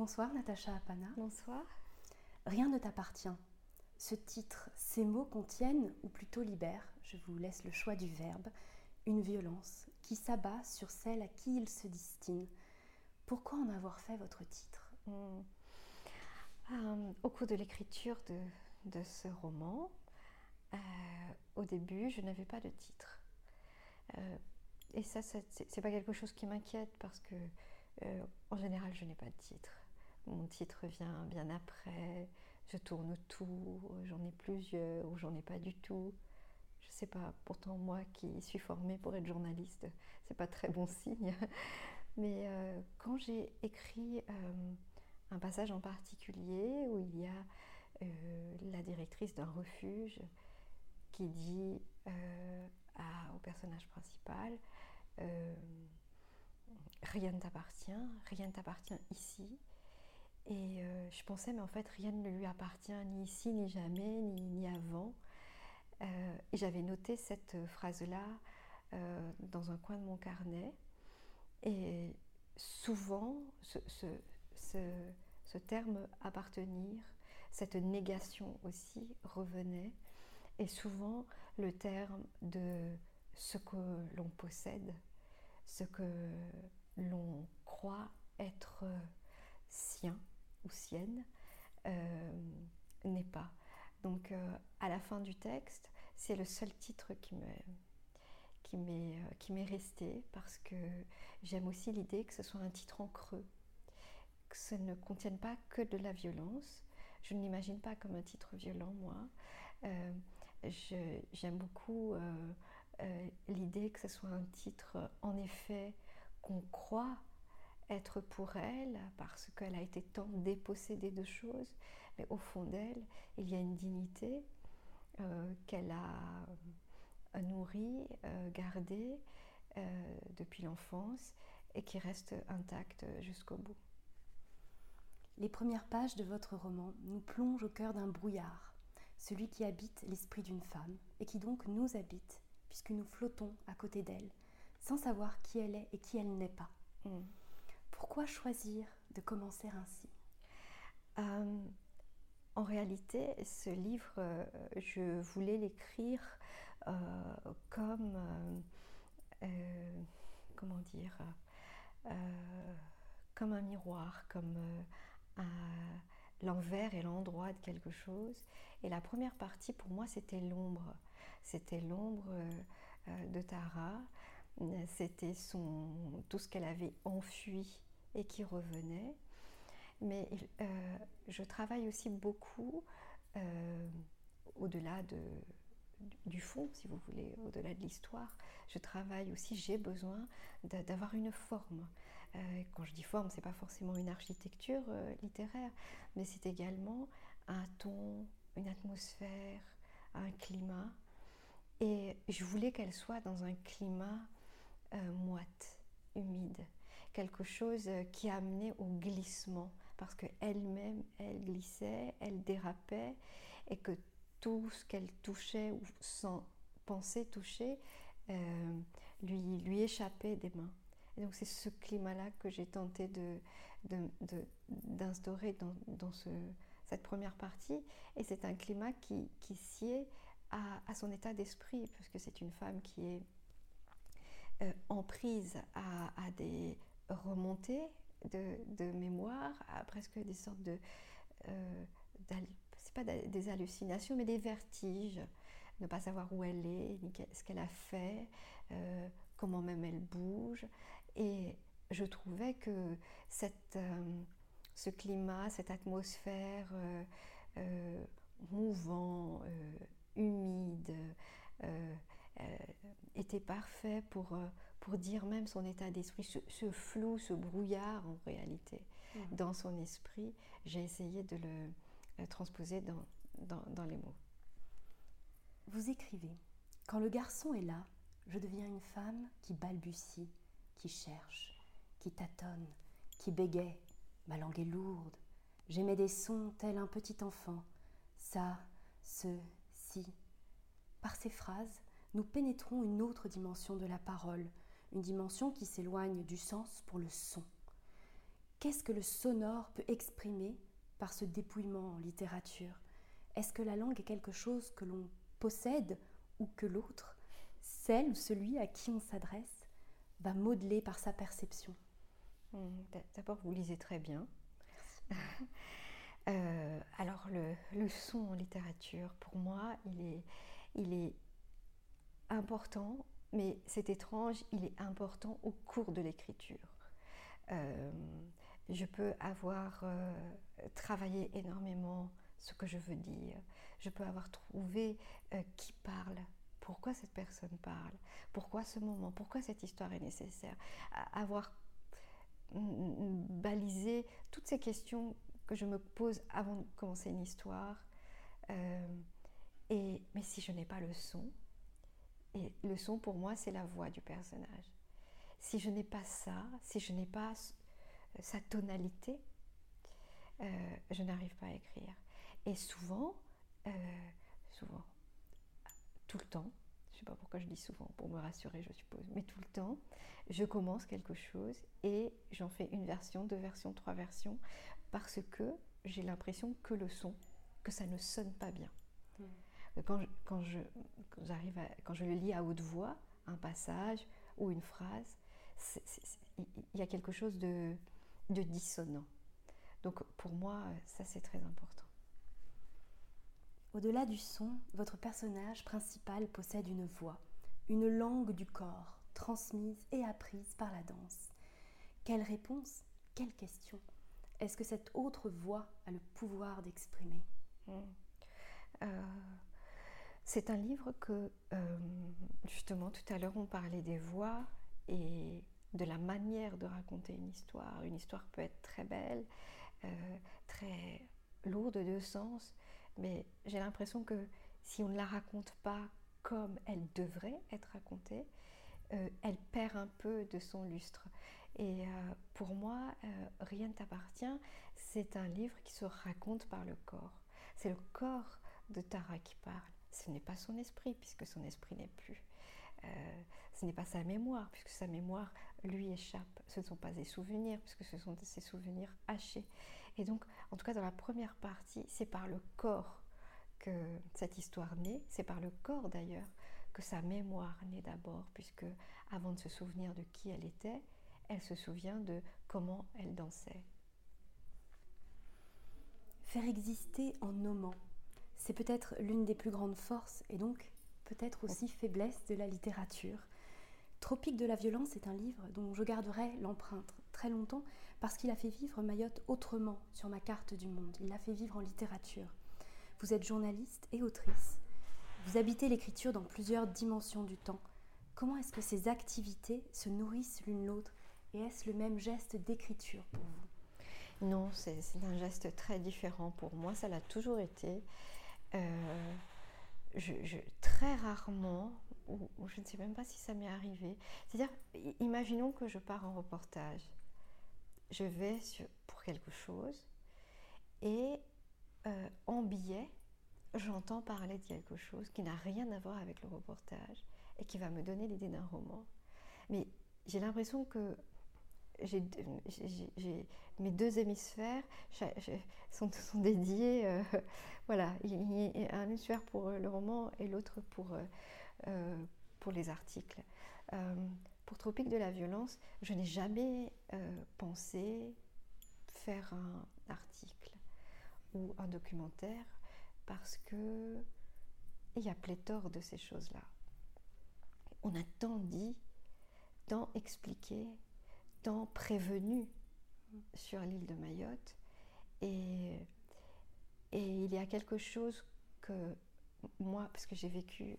Bonsoir Natacha Apana. Bonsoir. Rien ne t'appartient. Ce titre, ces mots contiennent, ou plutôt libèrent, je vous laisse le choix du verbe, une violence qui s'abat sur celle à qui il se destine. Pourquoi en avoir fait votre titre? Hmm. euh, Au cours de l'écriture de, ce roman, euh, au début, je n'avais pas de titre. Euh, et ça, c'est pas quelque chose qui m'inquiète parce que, en général, je n'ai pas de titre. Mon titre vient bien après, je tourne autour, j'en ai plusieurs ou j'en ai pas du tout. Je sais pas, pourtant moi qui suis formée pour être journaliste, c'est pas très bon signe. Mais euh, quand j'ai écrit euh, un passage en particulier où il y a euh, la directrice d'un refuge qui dit au personnage principal Rien ne t'appartient, rien ne t'appartient ici. Et je pensais, mais en fait, rien ne lui appartient ni ici, ni jamais, ni, ni avant. et j'avais noté cette phrase-là dans un coin de mon carnet. Et souvent, ce, terme appartenir, cette négation aussi revenait. Et souvent, le terme de ce que l'on possède, ce que l'on croit être sien ou sienne, euh, n'est pas. Donc, euh, à la fin du texte, c'est le seul titre qui me, qui m'est, euh, qui m'est resté parce que j'aime aussi l'idée que ce soit un titre en creux, que ce ne contienne pas que de la violence. Je ne l'imagine pas comme un titre violent, moi. J'aime beaucoup l'idée que ce soit un titre, en effet, qu'on croit être pour elle, parce qu'elle a été tant dépossédée de choses, mais au fond d'elle, il y a une dignité qu'elle a euh, gardé euh, depuis l'enfance et qui reste intacte jusqu'au bout. Les premières pages de votre roman nous plongent au cœur d'un brouillard, celui qui habite l'esprit d'une femme et qui donc nous habite, puisque nous flottons à côté d'elle, sans savoir qui elle est et qui elle n'est pas. Mm. Pourquoi choisir de commencer ainsi? Euh, En réalité, ce livre, je voulais l'écrire euh, comme, euh, euh, comment dire, comme un miroir, comme l'envers et l'endroit de quelque chose. Et la première partie, pour moi, c'était l'ombre. C'était l'ombre de Tara. C'était son, tout ce qu'elle avait enfui et qui revenait. Mais je travaille aussi beaucoup au-delà de, du fond, si vous voulez, au-delà de l'histoire. Je travaille aussi, j'ai besoin d'avoir une forme. Euh, quand je dis forme, c'est pas forcément une architecture euh, littéraire, mais c'est également un ton, une atmosphère, un climat. Et je voulais qu'elle soit dans un climat euh, moite, humide, quelque chose qui amenait au glissement, parce qu'elle-même, elle glissait, elle dérapait, et que tout ce qu'elle touchait ou sans penser toucher euh, lui, lui échappait des mains. Et donc c'est ce climat-là que j'ai tenté d'instaurer de, dans, ce, cette première partie. Et c'est un climat qui, sied à, à, son état d'esprit, puisque c'est une femme qui est euh, en prise à, des remontées de, mémoire, à presque des sortes de... Euh, c'est pas des hallucinations, mais des vertiges, ne pas savoir où elle est, ni ce qu'elle a fait, euh, comment même elle bouge. Et je trouvais que cette, euh, ce climat, cette atmosphère mouvant, humide, était parfait pour, pour dire même son état d'esprit, ce, flou, ce brouillard en réalité, mmh. dans son esprit. J'ai essayé de le, euh, transposé dans, dans, les mots. Vous écrivez Quand le garçon est là, je deviens une femme qui balbutie, qui cherche, qui tâtonne, qui bégaye. Ma langue est lourde. J'émets des sons tel un petit enfant. Ça, ce, si. Par ces phrases, nous pénétrons une autre dimension de la parole, une dimension qui s'éloigne du sens pour le son. Qu'est-ce que le sonore peut exprimer par ce dépouillement en littérature? Est-ce que la langue est quelque chose que l'on possède ou que l'autre, celle ou celui à qui on s'adresse, va modeler par sa perception? Hmm, D'abord, vous lisez très bien. Euh, alors, le, son en littérature, pour moi, il est, il est important, mais c'est étrange, il est important au cours de l'écriture. Euh, je peux avoir euh, travaillé énormément ce que je veux dire. Je peux avoir trouvé euh, qui parle, pourquoi cette personne parle, pourquoi ce moment, pourquoi cette histoire est nécessaire. avoir balisé toutes ces questions que je me pose avant de commencer une histoire. et, mais si je n'ai pas le son, et le son pour moi c'est la voix du personnage. Si je n'ai pas ça, si je n'ai pas sa tonalité, euh, je n'arrive pas à écrire. Et souvent, euh, souvent, tout le temps, je ne sais pas pourquoi je dis souvent, pour me rassurer, je suppose, mais tout le temps, je commence quelque chose et j'en fais une version, deux versions, trois versions, parce que j'ai l'impression que le son, que ça ne sonne pas bien. Hmm. Quand, je, quand, je, j'arrive quand je le lis à haute voix, un passage ou une phrase, il y a quelque chose de, de dissonant. Donc pour moi, ça c'est très important. Au-delà du son, votre personnage principal possède une voix, une langue du corps, transmise et apprise par la danse. Quelle réponse Quelle question Est-ce que cette autre voix a le pouvoir d'exprimer? Hmm. euh, C'est un livre que, euh, justement, tout à l'heure on parlait des voix et de la manière de raconter une histoire. Une histoire peut être très belle, euh, très lourde de sens, mais j'ai l'impression que si on ne la raconte pas comme elle devrait être racontée, euh, elle perd un peu de son lustre. Et pour moi, Rien ne t'appartient, c'est un livre qui se raconte par le corps. C'est le corps de Tara qui parle. Ce n'est pas son esprit, puisque son esprit n'est plus. ce n'est pas sa mémoire, puisque sa mémoire lui échappe. Ce ne sont pas des souvenirs, puisque ce sont ses souvenirs hachés. Et donc, en tout cas, dans la première partie, c'est par le corps que cette histoire naît, c'est par le corps d'ailleurs que sa mémoire naît d'abord, puisque avant de se souvenir de qui elle était, elle se souvient de comment elle dansait. Faire exister en nommant, c'est peut-être l'une des plus grandes forces et donc peut-être aussi faiblesse de la littérature. Tropique de la violence est un livre dont je garderai l'empreinte très longtemps parce qu'il a fait vivre Mayotte autrement sur ma carte du monde. Il l'a fait vivre en littérature. Vous êtes journaliste et autrice. Vous habitez l'écriture dans plusieurs dimensions du temps. Comment est-ce que ces activités se nourrissent l'une l'autre Et est-ce le même geste d'écriture pour vous? Non, c'est un geste très différent pour moi. Ça l'a toujours été. Euh, je, très rarement, ou, je ne sais même pas si ça m'est arrivé. C'est-à-dire, imaginons que je pars en reportage. Je vais pour quelque chose et euh, en billet, j'entends parler de quelque chose qui n'a rien à voir avec le reportage et qui va me donner l'idée d'un roman. Mais j'ai l'impression que j'ai, mes deux hémisphères sont, sont dédiés. Euh, voilà, il y a un hémisphère pour le roman et l'autre pour, euh, euh, pour les articles. Euh, pour Tropique de la violence, je n'ai jamais euh, pensé faire un article ou un documentaire parce que il y a pléthore de ces choses-là. On a tant dit, tant expliqué, tant prévenu sur l'île de Mayotte. Et, et il y a quelque chose que moi, parce que j'ai vécu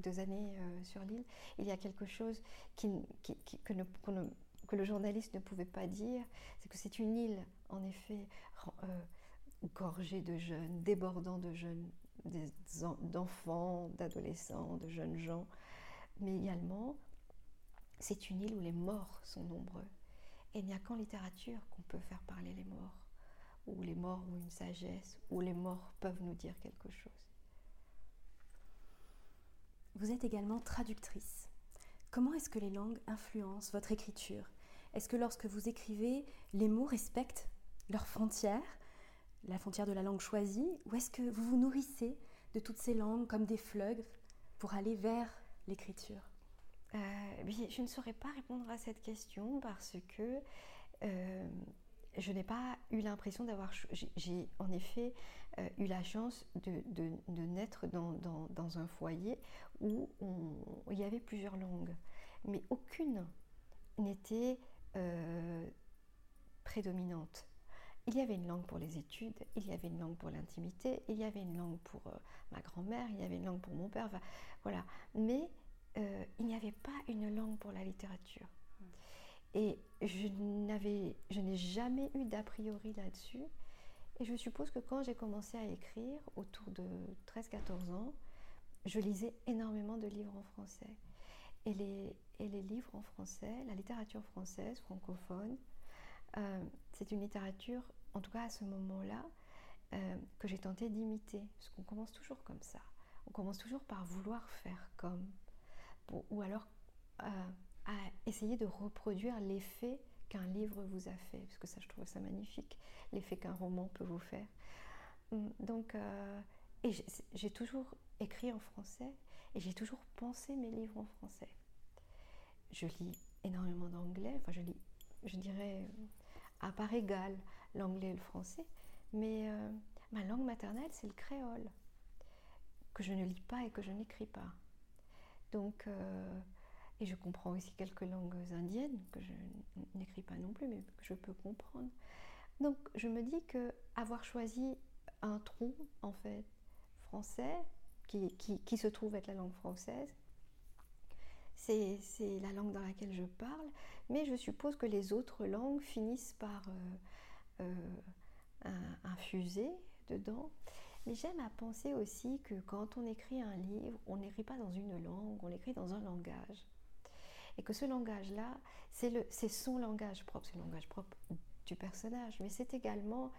deux années euh, sur l'île, il y a quelque chose qui, que, que, le journaliste ne pouvait pas dire, c'est que c'est une île, en effet, euh, gorgée de jeunes, débordant de jeunes, d'enfants, d'adolescents, de jeunes gens, mais également, c'est une île où les morts sont nombreux. Et il n'y a qu'en littérature qu'on peut faire parler les morts, où les morts ont une sagesse, où les morts peuvent nous dire quelque chose. Vous êtes également traductrice. Comment est-ce que les langues influencent votre écriture? Est-ce que lorsque vous écrivez, les mots respectent leurs frontières, la frontière de la langue choisie, ou est-ce que vous vous nourrissez de toutes ces langues comme des fleuves pour aller vers l'écriture? Je ne saurais pas répondre à cette question parce que euh, je n'ai pas eu l'impression d'avoir... J'ai en effet euh, eu la chance de, de, naître dans, dans, dans, un foyer où il y avait plusieurs langues, mais aucune n'était euh, prédominante. Il y avait une langue pour les études, il y avait une langue pour l'intimité, il y avait une langue pour euh, ma grand-mère, il y avait une langue pour mon père, voilà. Mais il n'y avait pas une langue pour la littérature. Et je n'avais, je n'ai jamais eu d'a priori là-dessus. Et je suppose que quand j'ai commencé à écrire, autour de 13-14 ans, je lisais énormément de livres en français. Et les, et les livres en français, la littérature française, francophone, euh, c'est une littérature, en tout cas à ce moment-là, euh, que j'ai tenté d'imiter. Parce qu'on commence toujours comme ça. On commence toujours par vouloir faire comme. Ou alors euh, à essayer de reproduire l'effet qu'un livre vous a fait, parce que ça je trouve ça magnifique, l'effet qu'un roman peut vous faire. Hum, donc, euh, et j'ai toujours écrit en français et j'ai toujours pensé mes livres en français. Je lis énormément d'anglais, enfin je lis, je dirais à part égale l'anglais et le français, mais euh, ma langue maternelle c'est le créole, que je ne lis pas et que je n'écris pas. Donc, euh, et je comprends aussi quelques langues indiennes que je n'écris pas non plus, mais que je peux comprendre. Donc je me dis que avoir choisi un tronc en fait français qui, qui, se trouve être la langue française, c'est la langue dans laquelle je parle, mais je suppose que les autres langues finissent par euh, euh, infuser dedans. Mais j'aime à penser aussi que quand on écrit un livre, on n'écrit pas dans une langue, on écrit dans un langage et que ce langage-là, c'est son langage propre, c'est le langage propre du personnage, mais c'est également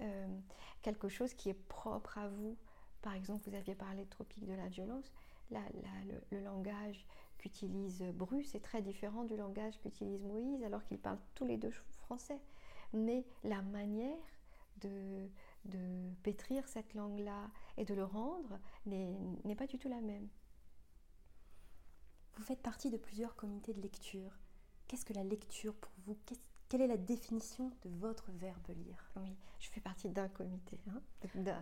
euh, quelque chose qui est propre à vous. Par exemple, vous aviez parlé de Tropique de la violence, le, langage qu'utilise Bruce est très différent du langage qu'utilise Moïse, alors qu'ils parlent tous les deux français. Mais la manière de, de pétrir cette langue-là et de le rendre n'est pas du tout la même. Vous faites partie de plusieurs comités de lecture. Qu'est-ce que la lecture pour vous? Quelle est la définition de votre verbe lire? Oui, je fais partie d'un comité, hein,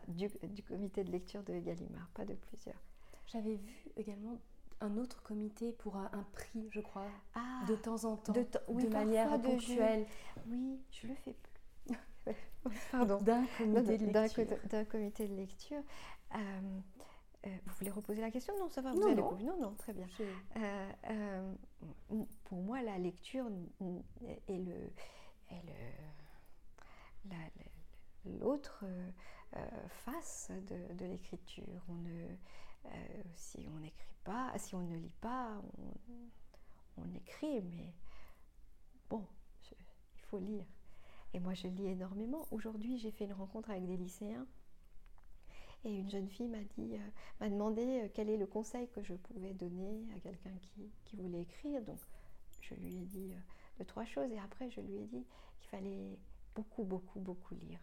du, comité de lecture de Gallimard, pas de plusieurs. J'avais vu également un autre comité pour un, prix, je crois, ah, de temps en temps, de, manière ponctuelle. oui, je le fais. Pardon. D'un comité, de lecture. D'un comité de lecture. Euh, euh, vous voulez reposer la question? Non, ça va, vous non, allez non. non, non, très bien. Euh, pour moi, la lecture est le, l'autre face de, l'écriture. On ne, si on n'écrit pas, si on ne lit pas, on, on écrit, mais bon, il faut lire. Et moi, je lis énormément. Aujourd'hui, j'ai fait une rencontre avec des lycéens et une jeune fille m'a dit, euh, m'a demandé euh, quel est le conseil que je pouvais donner à quelqu'un qui, qui, voulait écrire. Donc, je lui ai dit euh, deux, trois choses. Et après, je lui ai dit qu'il fallait beaucoup, beaucoup, beaucoup lire.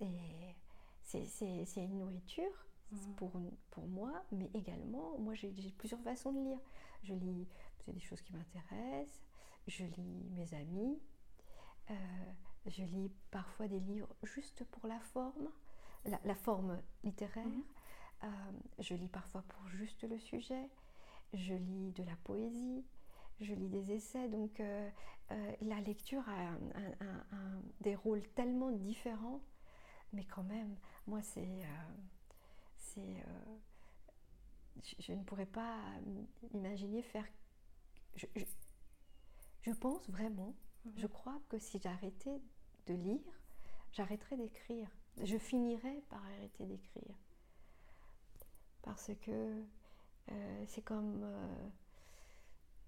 Et c'est une nourriture mmh. pour, pour moi, mais également, moi, j'ai plusieurs façons de lire. Je lis des choses qui m'intéressent. Je lis mes amis. Je lis parfois des livres juste pour la forme la, forme littéraire. Mhm. Euh, je lis parfois pour juste le sujet. Je lis de la poésie. Je lis des essais. Donc euh, euh, la lecture a des rôles tellement différents. Mais quand même, moi, c'est... c'est je, ne pourrais pas imaginer faire... Je, je, pense vraiment, mhm. je crois que si j'arrêtais de lire, j'arrêterais d'écrire je finirai par arrêter d'écrire. Parce que euh, c'est comme euh,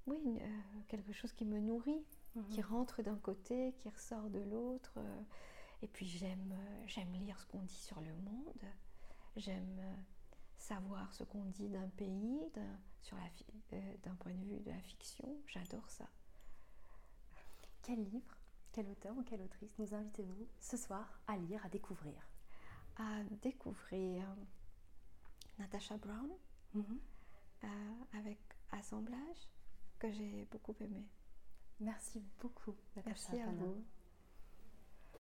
oui, euh, quelque chose qui me nourrit, mhm. qui rentre d'un côté, qui ressort de l'autre. et puis j'aime, j'aime lire ce qu'on dit sur le monde. J'aime savoir ce qu'on dit d'un pays, d'un, sur la, d'un point de vue de la fiction. J'adore ça. Quel livre, quel auteur ou quelle autrice nous invitez-vous ce soir à lire, à découvrir? À découvrir Natasha Brown Mhm. euh, avec Assemblage que j'ai beaucoup aimé. Merci beaucoup, Natacha Merci à vous.